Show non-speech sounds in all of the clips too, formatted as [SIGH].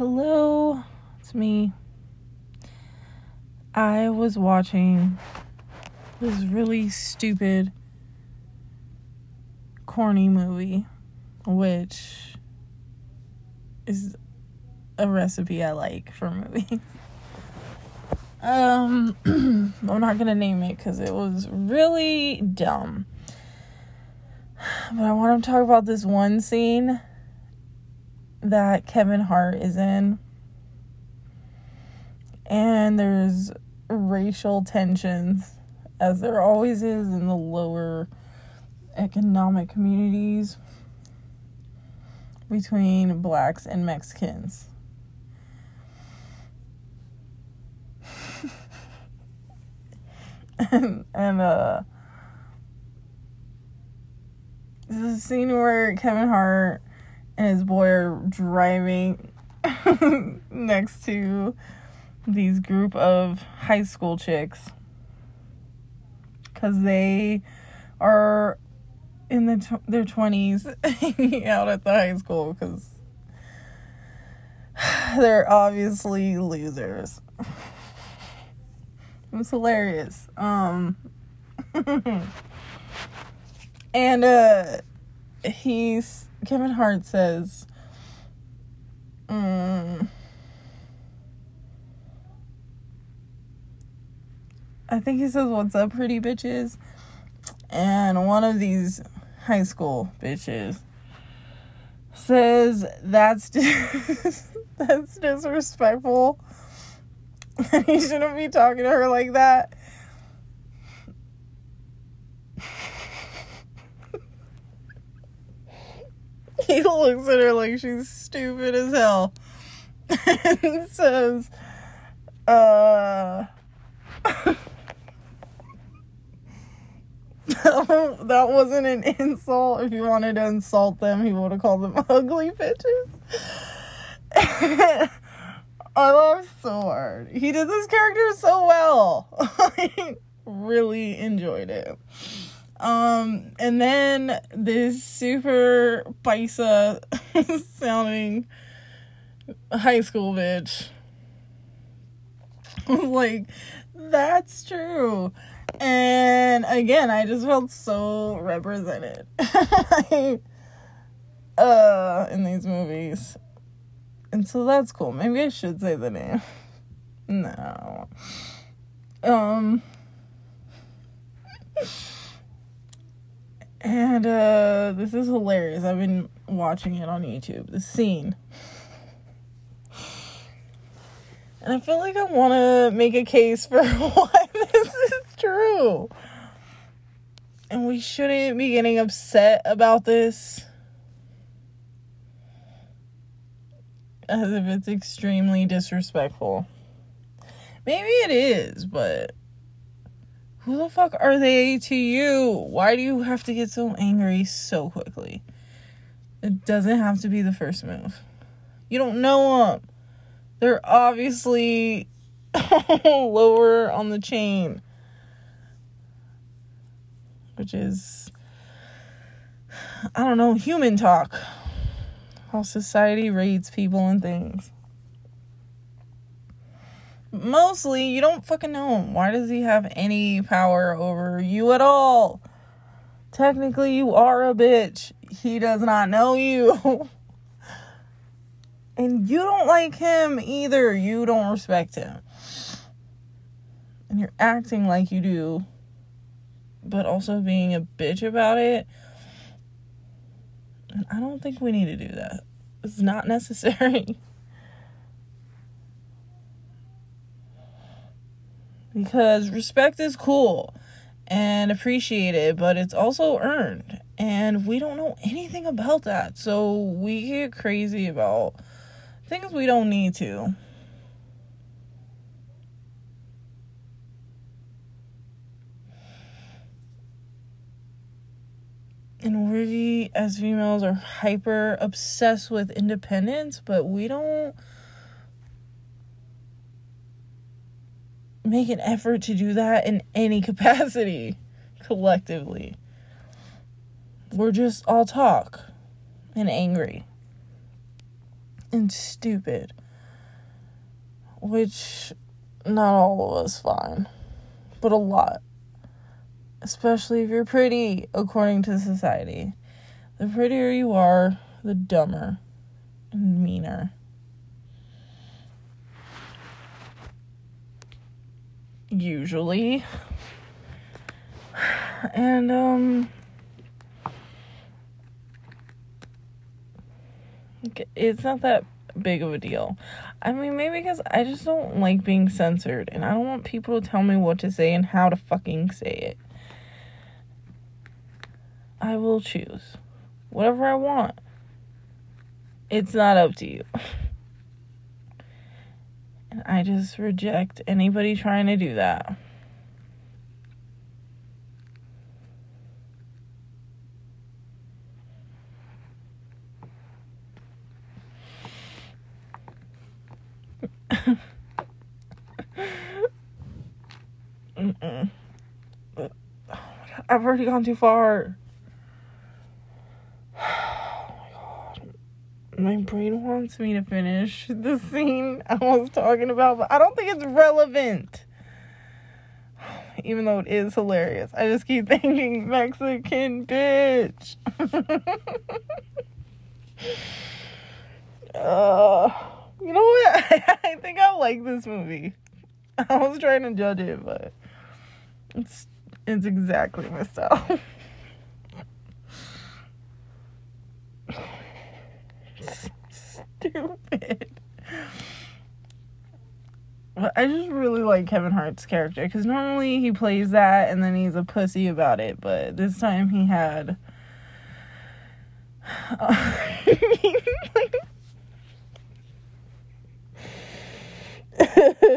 Hello, it's me. I was watching this really stupid, corny movie, which is a recipe I like for movies. [LAUGHS] Um, [CLEARS THROAT] I'm not gonna name it because it was really dumb. But I want to talk about this one scene that Kevin Hart is in. And there's racial tensions, as there always is in the lower economic communities between blacks and Mexicans. [LAUGHS] and, and uh this is a scene where Kevin Hart and his boy are driving [LAUGHS] next to these group of high school chicks. Because they are in the tw- their 20s hanging [LAUGHS] out at the high school because [SIGHS] they're obviously losers. [LAUGHS] It was hilarious. Um and uh he's Kevin Hart says, mm, I think he says, What's up, pretty bitches? And one of these high school bitches says, That's, dis- [LAUGHS] that's disrespectful. [LAUGHS] He shouldn't be talking to her like that. [LAUGHS] he looks at her like she's stupid as hell [LAUGHS] and says, uh, [LAUGHS] that wasn't an insult. If he wanted to insult them, he would have called them ugly bitches. I laughed so hard. He did this character so well. I really enjoyed it. Um, and then this super paisa [LAUGHS] sounding high school bitch [LAUGHS] was like, that's true. And again, I just felt so represented [LAUGHS] uh, in these movies. And so that's cool. Maybe I should say the name. No. Um. And uh, this is hilarious. I've been watching it on YouTube. The scene. And I feel like I want to make a case for [LAUGHS] why this is true. And we shouldn't be getting upset about this. As if it's extremely disrespectful. Maybe it is, but who the fuck are they to you? Why do you have to get so angry so quickly? It doesn't have to be the first move. You don't know them. They're obviously [LAUGHS] lower on the chain. Which is, I don't know, human talk. How society rates people and things mostly you don't fucking know him. Why does he have any power over you at all? Technically, you are a bitch. He does not know you. [LAUGHS] and you don't like him either. You don't respect him. And you're acting like you do, but also being a bitch about it. And I don't think we need to do that. It's not necessary. [LAUGHS] because respect is cool and appreciated, but it's also earned. And we don't know anything about that. So we get crazy about things we don't need to. And we, as females, are hyper obsessed with independence, but we don't make an effort to do that in any [LAUGHS] capacity collectively. We're just all talk and angry and stupid. which not all of us find, but a lot. Especially if you're pretty, according to society. The prettier you are, the dumber and meaner. Usually. And, um, it's not that big of a deal. I mean, maybe because I just don't like being censored and I don't want people to tell me what to say and how to fucking say it. I will choose whatever I want. It's not up to you. [LAUGHS] I just reject anybody trying to do that. [LAUGHS] I've already gone too far. Oh my god. My brain wants me to finish the scene I was talking about, but I don't think it's relevant. Even though it is hilarious. I just keep [LAUGHS] thinking Mexican bitch. [LAUGHS] uh, you know what? [LAUGHS] I think I like this movie. I was trying to judge it, but it's it's exactly my style. Stupid. But I just really like Kevin Hart's character because normally he plays that and then he's a pussy about it, but this time he had. [LAUGHS]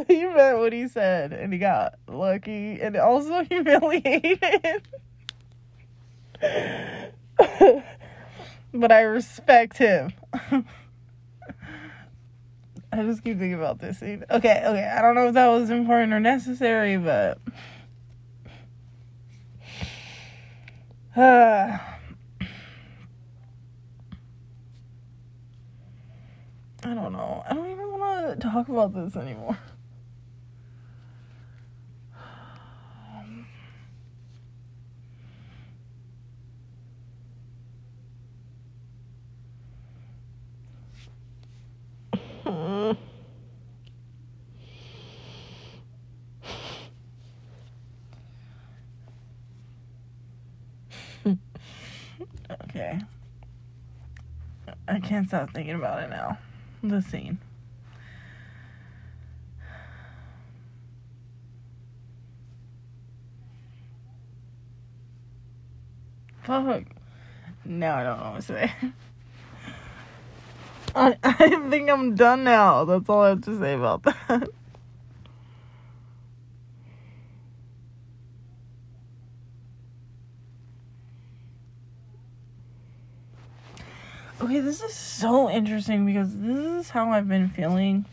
He meant what he said and he got lucky and also [LAUGHS] humiliated. but I respect him. [LAUGHS] I just keep thinking about this scene. Okay, okay. I don't know if that was important or necessary, but. Uh, [SIGHS] I don't know. I don't even want to talk about this anymore. okay. I can't stop thinking about it now. The scene. Fuck. Now I don't know what to say. [LAUGHS] I, I think I'm done now. That's all I have to say about that. Okay, this is so interesting because this is how I've been feeling.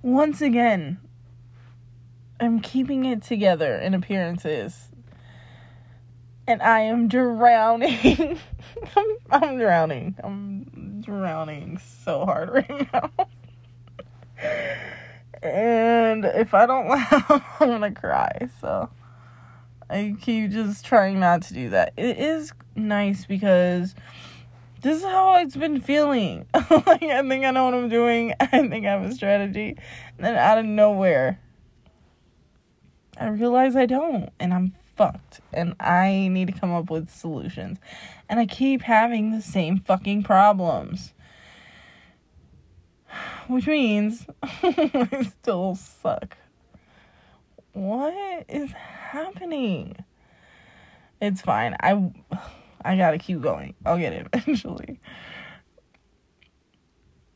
Once again, I'm keeping it together in appearances. And I am drowning. [LAUGHS] I'm, I'm drowning. I'm drowning so hard right now. and if I don't [LAUGHS] laugh, I'm gonna cry. So I keep just trying not to do that. It is nice because this is how it's been feeling. [LAUGHS] like I think I know what I'm doing. [LAUGHS] I think I have a strategy. And then out of nowhere, I realize I don't. And I'm fucked. And I need to come up with solutions. And I keep having the same fucking problems. [SIGHS] Which means [LAUGHS] I still suck. What is happening? It's fine. I I gotta keep going. I'll get it [LAUGHS] eventually.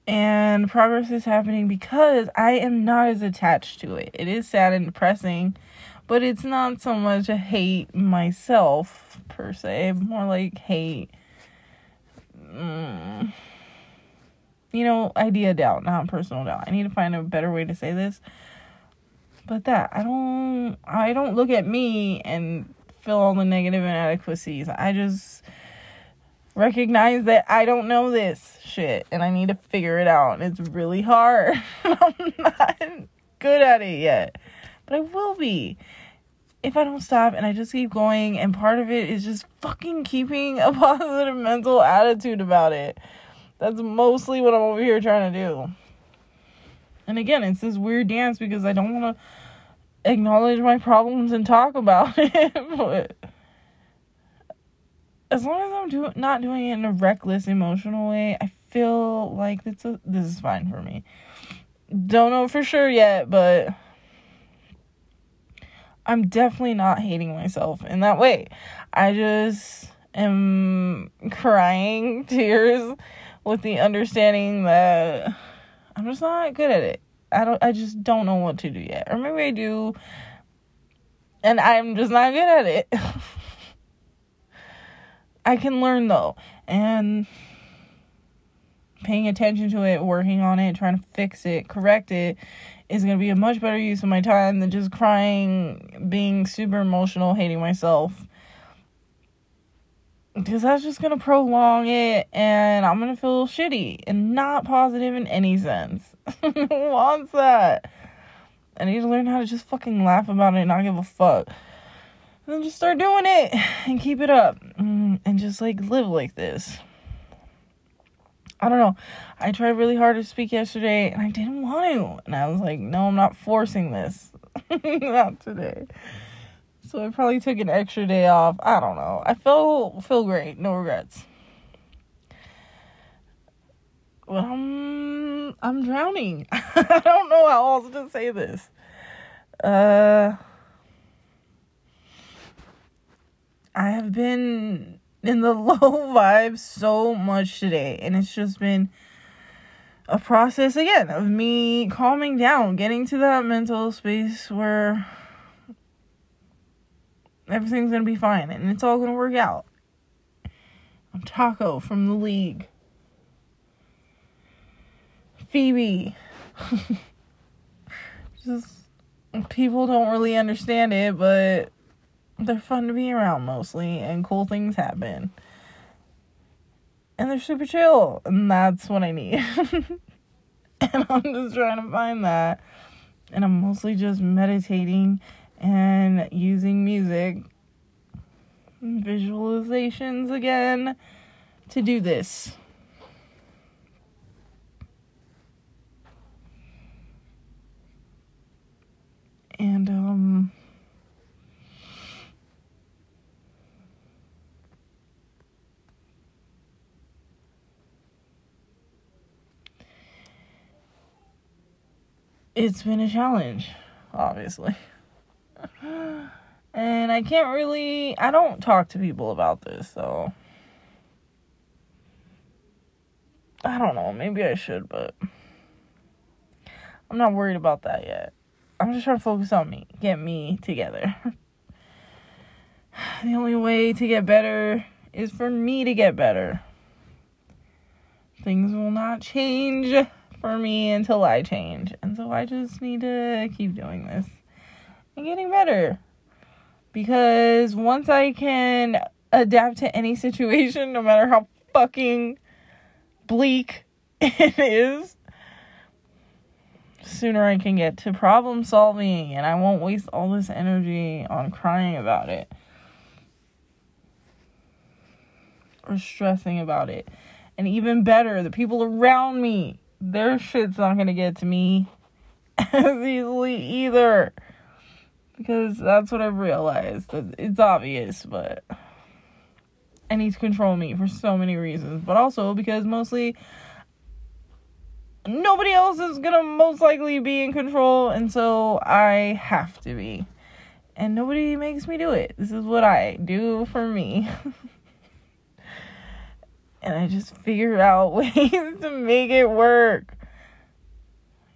And progress is happening because I am not as attached to it. It is sad and depressing, but it's not so much a hate myself per se, more like hate. Mm, you know, idea doubt, not personal doubt. I need to find a better way to say this. But that I don't I don't look at me and feel all the negative inadequacies. I just recognize that I don't know this shit and I need to figure it out. It's really hard. [LAUGHS] I'm not good at it yet, but I will be if I don't stop and I just keep going. And part of it is just fucking keeping a [LAUGHS] positive mental attitude about it. That's mostly what I'm over here trying to do. And again, it's this weird dance because I don't want to acknowledge my problems and talk about [LAUGHS] it. but as long as I'm do- not doing it in a reckless, emotional way, I feel like it's a- this is fine for me. Don't know for sure yet, but I'm definitely not hating myself in that way. I just am crying [LAUGHS] tears with the understanding that I'm just not good at it. I don't I just don't know what to do yet. Or maybe I do and I'm just not good at it. [LAUGHS] I can learn though. And paying attention to it, working on it, trying to fix it, correct it is going to be a much better use of my time than just crying, being super emotional, hating myself. Because that's just going to prolong it and I'm going to feel shitty and not positive in any sense. [LAUGHS] Who wants that? I need to learn how to just fucking laugh about it and not give a fuck. And then just start doing it and keep it up mm, and just like live like this. I don't know. I tried really hard to speak yesterday and I didn't want to. And I was like, no, I'm not forcing this. [LAUGHS] not today. So I probably took an extra day off. I don't know. I feel feel great. No regrets. But I'm I'm drowning. [LAUGHS] I don't know how else to say this. Uh I have been in the [LAUGHS] low vibes so much today and it's just been a process again of me calming down, getting to that mental space where everything's gonna be fine and it's all gonna work out. I'm Taco from the league. Phoebe. [LAUGHS] Just people don't really understand it, but they're fun to be around mostly and cool things happen. And they're super chill, and that's what I need. [LAUGHS] and I'm just trying to find that. And I'm mostly just meditating and using music visualizations again to do this. And um it's been a challenge, obviously. [LAUGHS] And I can't really, I don't talk to people about this, so. I don't know, maybe I should, but. I'm not worried about that yet. I'm just trying to focus on me, get me together. [SIGHS] the only way to get better is for me to get better. Things will not change for me until I change. And so I just need to keep doing this and getting better. Because once I can adapt to any [LAUGHS] situation, no matter how fucking bleak [LAUGHS] it is, sooner I can get to problem solving and I won't waste all this energy on crying about it or stressing about it. And even better, the people around me, their shit's not gonna get to me [LAUGHS] as easily either. Because that's what I've realized. It's obvious, but I need to control me for so many reasons. But also because mostly nobody else is gonna most likely be in control, and so I have to be. And nobody makes me do it. This is what I do for me. [LAUGHS] and I just figure out [LAUGHS] ways to make it work.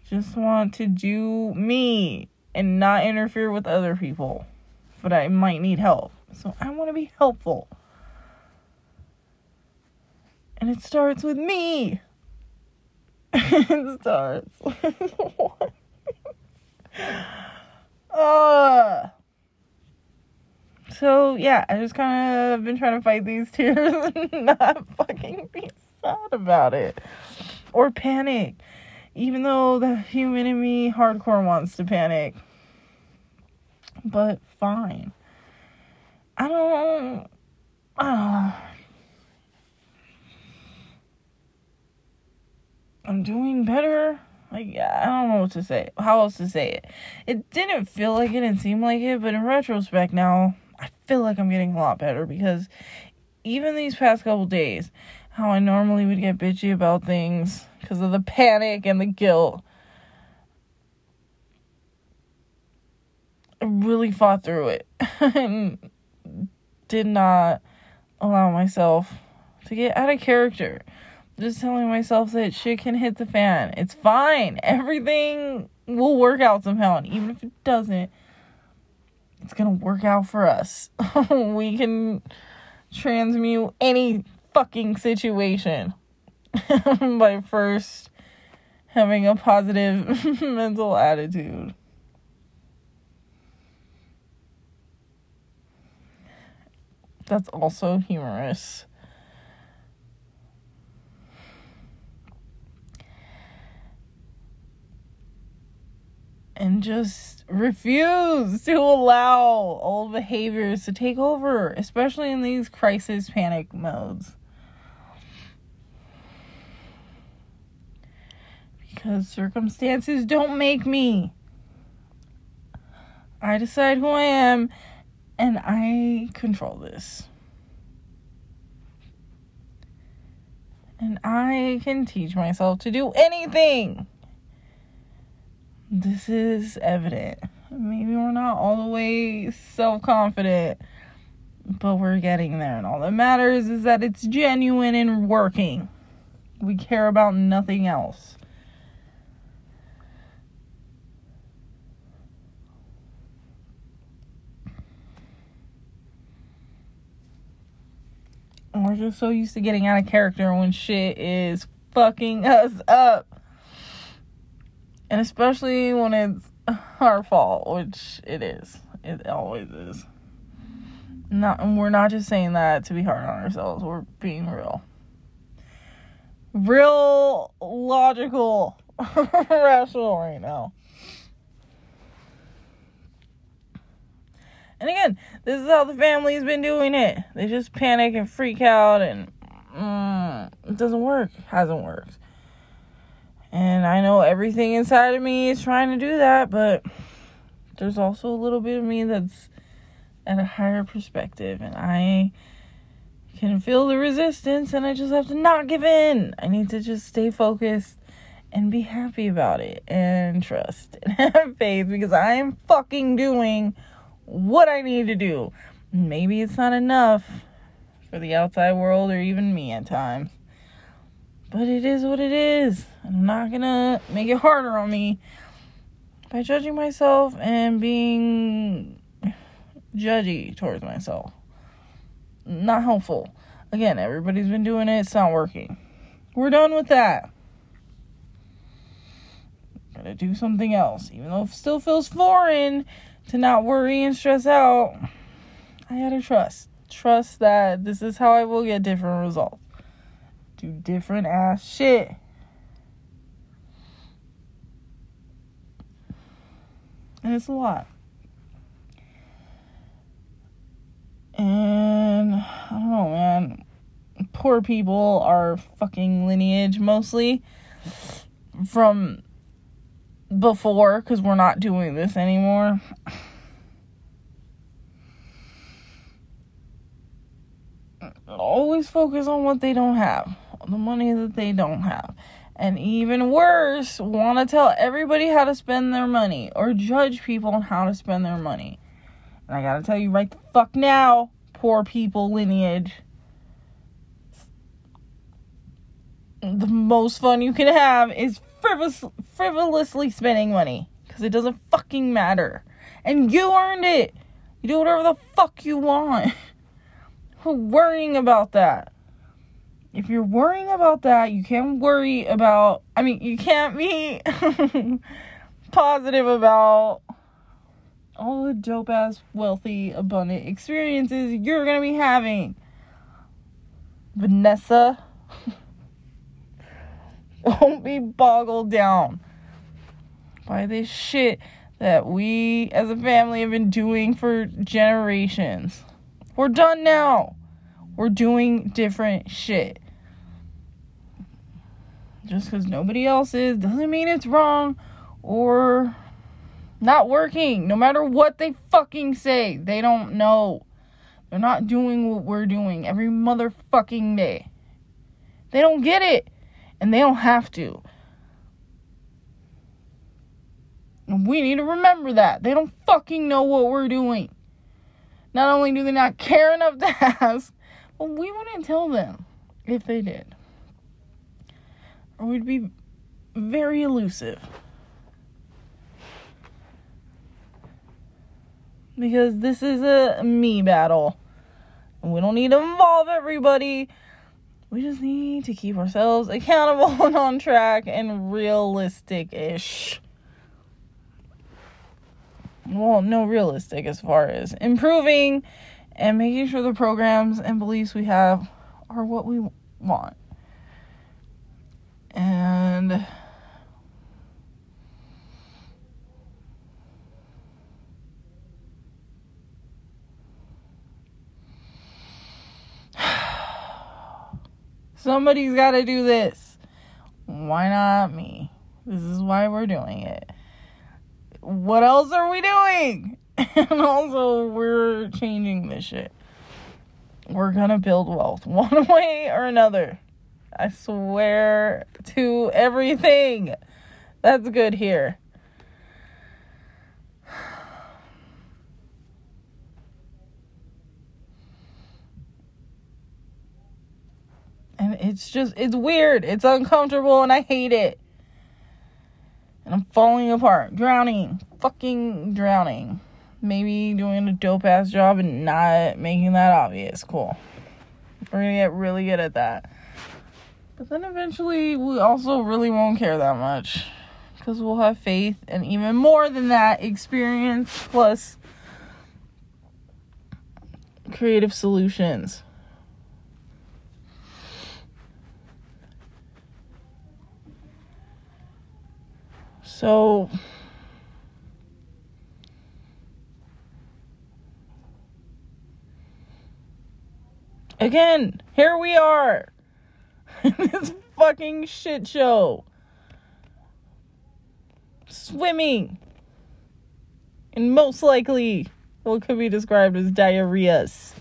Just want to do me and not interfere with other people. But I might need help. So I want to be helpful. And it starts with me. It starts [LAUGHS] uh, So yeah, I just kind of been trying to fight these tears [LAUGHS] and not fucking be sad about it or panic, even though the human in me hardcore wants to panic. But fine. I don't. Uh, I'm doing better. Like I don't know what to say. How else to say it? It didn't feel like it, didn't seem like it, but in retrospect now, I feel like I'm getting a lot better because even these past couple days, how I normally would get bitchy about things because of the panic and the guilt. I really fought through it [LAUGHS] and did not allow myself to get out of character. Just telling myself that shit can hit the fan. It's fine. Everything will work out somehow. And even if it doesn't, it's going to work out for us. [LAUGHS] we can transmute any fucking situation [LAUGHS] by first having a positive [LAUGHS] mental attitude. That's also humorous. And just refuse to allow old behaviors to take over, especially in these crisis panic modes. Because circumstances don't make me. I decide who I am and I control this. And I can teach myself to do anything this is evident. Maybe we're not all the way self confident, but we're getting there. And all that matters is that it's genuine and working. We care about nothing else. we're just so used to getting out of character when shit is fucking us up and especially when it's our fault, which it is. It always is. Not, and we're not just saying that to be hard on ourselves. We're being real, real logical, [LAUGHS] rational right now. And again, this is how the family's been doing it. They just panic and freak out, and mm, it doesn't work. Hasn't worked. And I know everything inside of me is trying to do that, but there's also a little bit of me that's at a higher perspective and I can feel the resistance and I just have to not give in. I need to just stay focused and be happy about it and trust and [LAUGHS] have faith because I am fucking doing what I need to do. Maybe it's not enough for the outside world or even me at times. But it is what it is. I'm not gonna make it harder on me by judging myself and being judgy towards myself. Not helpful. Again, everybody's been doing it, it's not working. We're done with that. Gotta do something else. Even though it still feels foreign to not worry and stress out, I gotta trust. Trust that this is how I will get different results do different ass shit. And it's a lot. And I don't know, man. Poor people are fucking lineage mostly from before because we're not doing this anymore. Always focus on what they don't have the money that they don't have. And even worse, want to tell everybody how to spend their money or judge people on how to spend their money. And I gotta tell you right the fuck now, poor people lineage. The most fun you can have is frivolous, frivolously spending money because it doesn't fucking matter. And you earned it. You do whatever the fuck you want. [LAUGHS] Who worrying about that? If you're worrying about that, you can't worry about, I mean, you can't be [LAUGHS] positive about all the dope ass, wealthy, abundant experiences you're gonna be having. Vanessa, [LAUGHS] don't be boggled down by this shit that we as a family have been doing for generations. We're done now. We're doing different shit. Just because nobody else is doesn't mean it's wrong or not working. No matter what they fucking say, they don't know. They're not doing what we're doing every motherfucking day. They don't get it. And they don't have to. And we need to remember that. They don't fucking know what we're doing. Not only do they not care enough to [LAUGHS] ask, but we wouldn't tell them if they did. We'd be very elusive. Because this is a me battle. We don't need to involve everybody. We just need to keep ourselves accountable [LAUGHS] and on track and realistic ish well, no realistic as far as improving and making sure the programs and beliefs we have are what we want. And [SIGHS] somebody's got to do this. Why not me? This is why we're doing it what else are we doing? [LAUGHS] And also, we're changing this shit. We're gonna build wealth [LAUGHS] one way or another. I swear to everything. That's good here. And it's just, it's weird. It's uncomfortable and I hate it and I'm falling apart, drowning, fucking drowning. Maybe doing a dope ass job and not making that obvious. Cool. We're gonna get really good at that. But then eventually, we also really won't care that much because we'll have faith and even more than that, experience plus creative solutions. So again, here we are. [LAUGHS] this fucking shit show. Swimming. And most likely what could be described as diarrheas.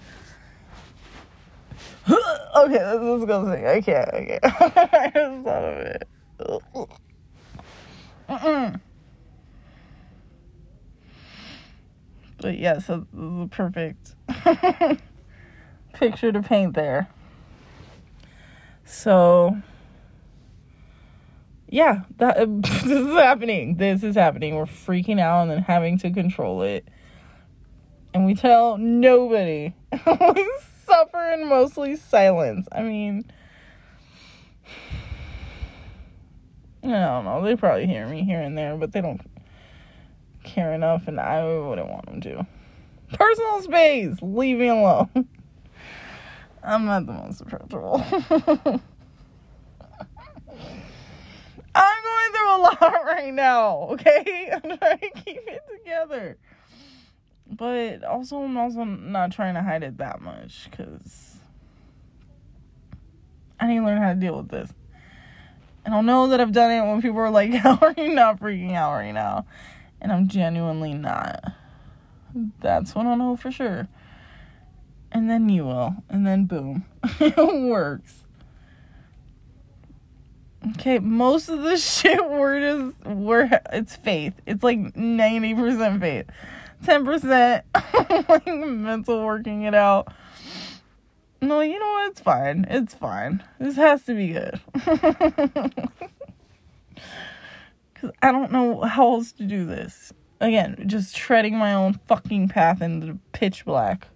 [LAUGHS] okay, go sing. I can't, I can't. I just thought of it. But yes, yeah, so the perfect [LAUGHS] picture to paint there. So yeah, that [LAUGHS] this is happening. This is happening. We're freaking out and then having to control it. And we tell nobody. [LAUGHS] we suffer in mostly silence. I mean, I don't know. They probably hear me here and there, but they don't care enough, and I wouldn't want them to. Personal space, leave me alone. [LAUGHS] I'm not the most approachable. [LAUGHS] I'm going through a lot [LAUGHS] right now, okay? [LAUGHS] I'm trying to keep it together. But also, I'm also not trying to hide it that much because I need to learn how to deal with this. And I'll know that I've done it when people are like, How are you not freaking out right now? And I'm genuinely not. That's when I'll know for sure. And then you will. And then boom. [LAUGHS] it works. Okay, most of the [LAUGHS] shit we're just we're it's faith. It's like 90% faith. 10% [LAUGHS] like mental working it out. No, you know what? It's fine. It's fine. This has to be good. Because I don't know how else to do this. Again, just treading my own fucking path into pitch black.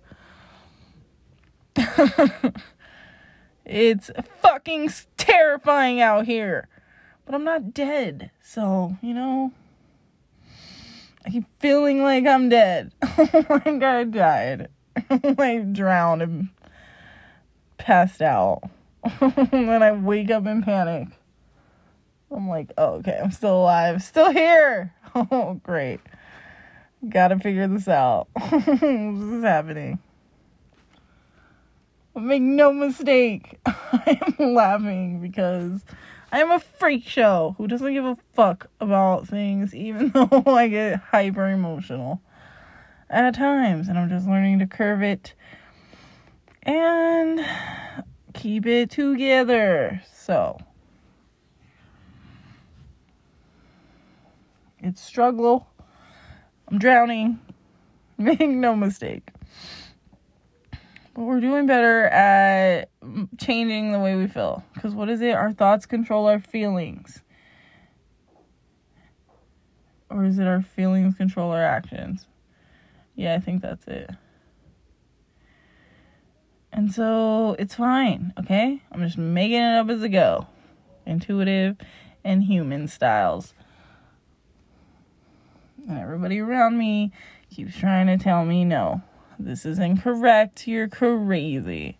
[LAUGHS] it's fucking terrifying out here. But I'm not dead. So, you know, I keep feeling like I'm dead. [LAUGHS] Oh like I died. [LAUGHS] like drowned and passed out. then I wake up in panic. I'm like, oh, okay, I'm still alive. Still here. Oh, great. Gotta figure this out. this is happening. Make no mistake, [LAUGHS] I'm laughing because I am a freak show who doesn't give a fuck about things, even [LAUGHS] though I get hyper emotional at times, and I'm just learning to curve it and keep it together. So, it's struggle. I'm drowning. [LAUGHS] Make no mistake. We're doing better at changing the way we feel. Because what is it? Our thoughts control our feelings. Or is it our feelings control our actions? Yeah, I think that's it. And so it's fine, okay? I'm just making it up as I go. Intuitive and human styles. And everybody around me keeps trying to tell me no. This is incorrect. You're crazy.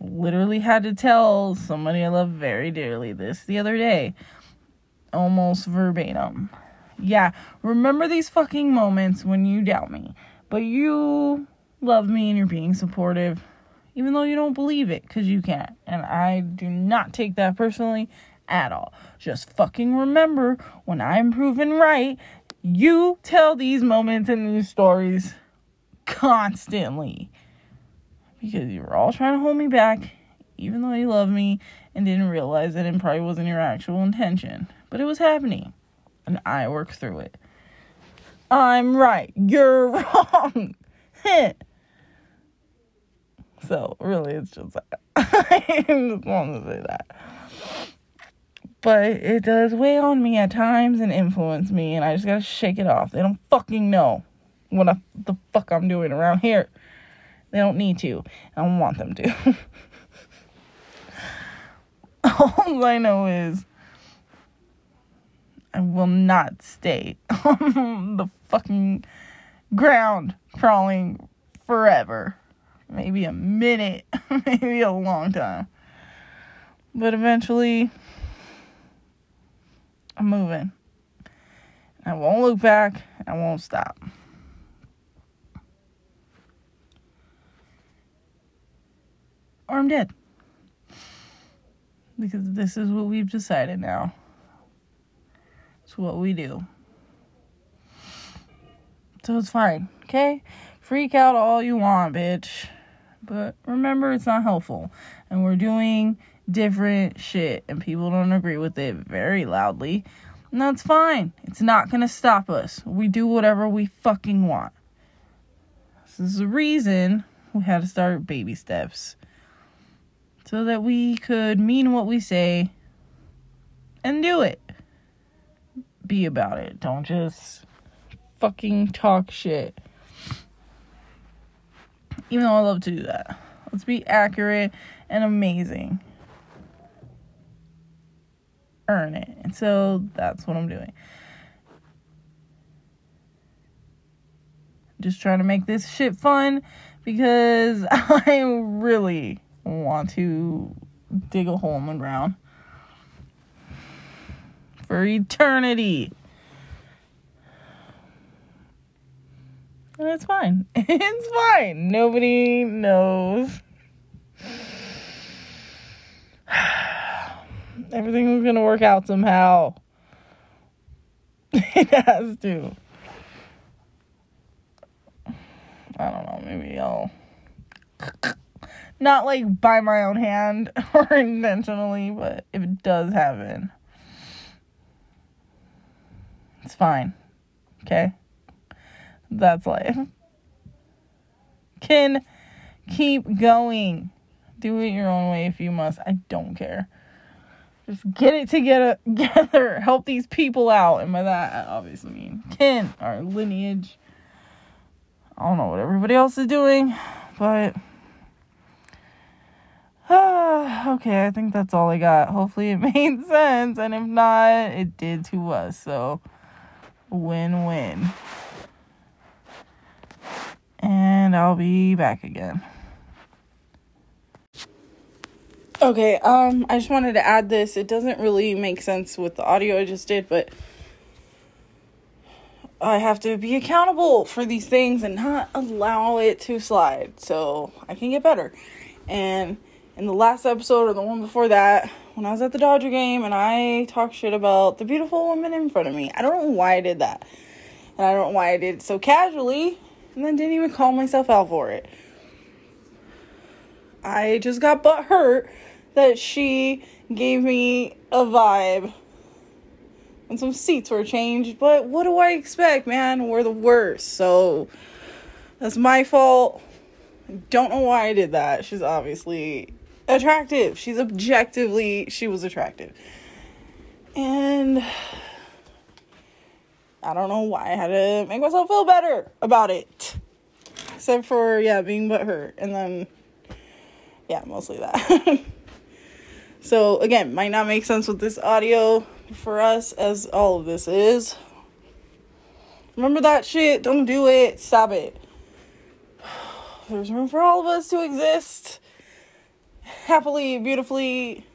Literally had to tell somebody I love very dearly this the other day. Almost verbatim. Yeah, remember these fucking moments when you doubt me, but you love me and you're being supportive, even though you don't believe it, because you can't. And I do not take that personally at all. Just fucking remember when I'm proven right, you tell these moments and these stories constantly because you were all trying to hold me back, even though you love me and didn't realize it and probably wasn't your actual intention. But it was happening, and I worked through it. I'm right, you're [LAUGHS] wrong. [LAUGHS] so, really, it's just that. [LAUGHS] I just wanted to say that. But it does weigh on me at times and influence me, and I just gotta shake it off. They don't fucking know what I, the fuck I'm doing around here. They don't need to. I don't want them to. [LAUGHS] All I know is I will not stay [LAUGHS] on the fucking ground crawling forever. Maybe a minute, [LAUGHS] maybe a long time. But eventually, I'm moving. I won't look back. I won't stop. Or I'm dead. Because this is what we've decided now. It's what we do. So it's fine, okay? Freak out all you want, bitch. But remember, it's not helpful. And we're doing different shit, and people don't agree with it very loudly. And that's fine. It's not gonna stop us. We do whatever we fucking want. This is the reason we had to start baby steps so that we could mean what we say and do it. Be about it. Don't just fucking talk shit. Even though I love to do that. Let's be accurate and amazing. Earn it. And so that's what I'm doing. Just trying to make this shit fun because [LAUGHS] I really want to dig a hole in the ground for eternity. And it's fine. [LAUGHS] It's fine. Nobody knows. [SIGHS] Everything is going to work out somehow. [LAUGHS] it has to. I don't know. Maybe I'll. Not like by my own hand [LAUGHS] or intentionally, but if it does happen, it's fine. Okay? That's life. Can keep going. Do it your own way if you must. I don't care. Just get it together. [LAUGHS] Help these people out. And by that, I obviously mean kin, our lineage. I don't know what everybody else is doing, but [SIGHS] okay, I think that's all I got. Hopefully it [LAUGHS] made sense, and if not, it did to us. So win win. And I'll be back again. Okay, um, I just wanted to add this. It doesn't really make sense with the audio I just did, but I have to be accountable for these things and not allow it to slide so I can get better. And in the last episode or the one before that, when I was at the Dodger game and I talked shit about the beautiful woman in front of me, I don't know why I did that. And I don't know why I did it so casually and then didn't even call myself out for it. I just got butt hurt that she gave me a vibe and some seats were changed. But what do I expect, man? We're the worst. So that's my fault. Don't know why I did that. She's obviously attractive. She's objectively, she was attractive. And I don't know why I had to make myself feel better about it. Except for, yeah, being but butthurt. And then, yeah, mostly that. [LAUGHS] so, again, might not make sense with this audio for us as all of this is. Remember that shit. Don't do it. Stop it. [SIGHS] There's room for all of us to exist happily, beautifully,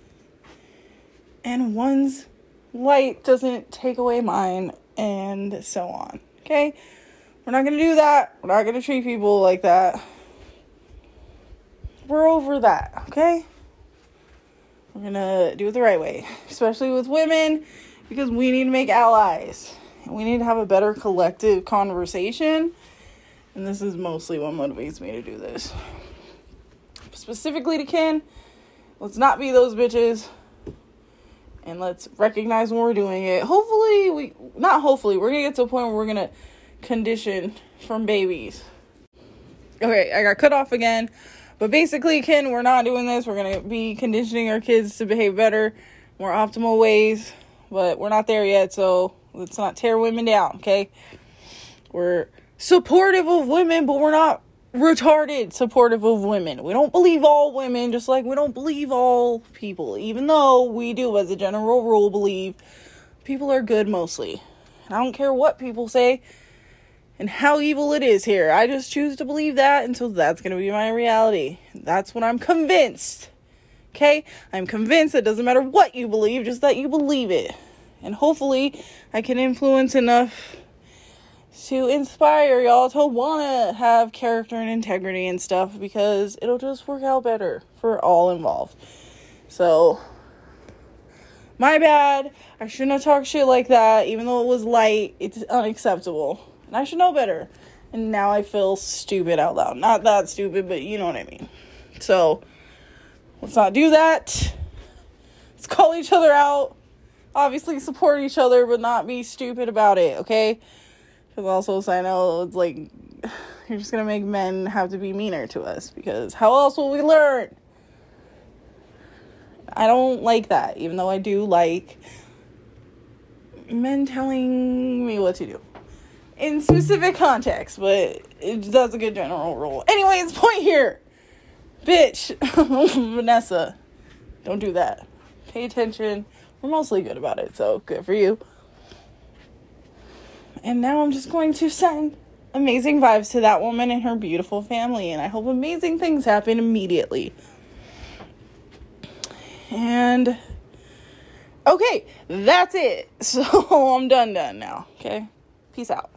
and one's light doesn't take away mine, and so on. Okay? We're not gonna do that. We're not gonna treat people like that. We're over that, okay? We're gonna do it the right way, especially with women, because we need to make allies. We need to have a better collective conversation. And this is mostly what motivates me to do this. Specifically to Ken, let's not be those bitches. And let's recognize when we're doing it. Hopefully, we, not hopefully, we're gonna get to a point where we're gonna condition from babies. Okay, I got cut off again. But basically, Ken, we're not doing this. We're to be conditioning our kids to behave better, more optimal ways. But we're not there yet, so let's not tear women down, okay? We're supportive of women, but we're not retarded supportive of women. We don't believe all women, just like we don't believe all people, even though we do, as a general rule, believe people are good mostly. I don't care what people say and how evil it is here. I just choose to believe that until that's going to be my reality. That's what I'm convinced. Okay? I'm convinced it doesn't matter what you believe, just that you believe it. And hopefully, I can influence enough to inspire y'all to want to have character and integrity and stuff because it'll just work out better for all involved. So, my bad. I shouldn't have talked shit like that, even though it was light. It's unacceptable. And I should know better. And now I feel stupid out loud. Not that stupid, but you know what I mean. So, let's not do that. Let's call each other out. Obviously, support each other, but not be stupid about it, okay? Because also, I know it's like [SIGHS] you're just gonna make men have to be meaner to us because how else will we learn? I don't like that, even though I do like men telling me what to do in specific context, but it, that's a good general rule. Anyways, point here. Bitch, [LAUGHS] Vanessa, don't do that. Pay attention. We're mostly good about it, so good for you. And now I'm just going to send amazing vibes to that woman and her beautiful family, and I hope amazing things happen immediately. And okay, that's it. [LAUGHS] So I'm done, done now. Okay, peace out.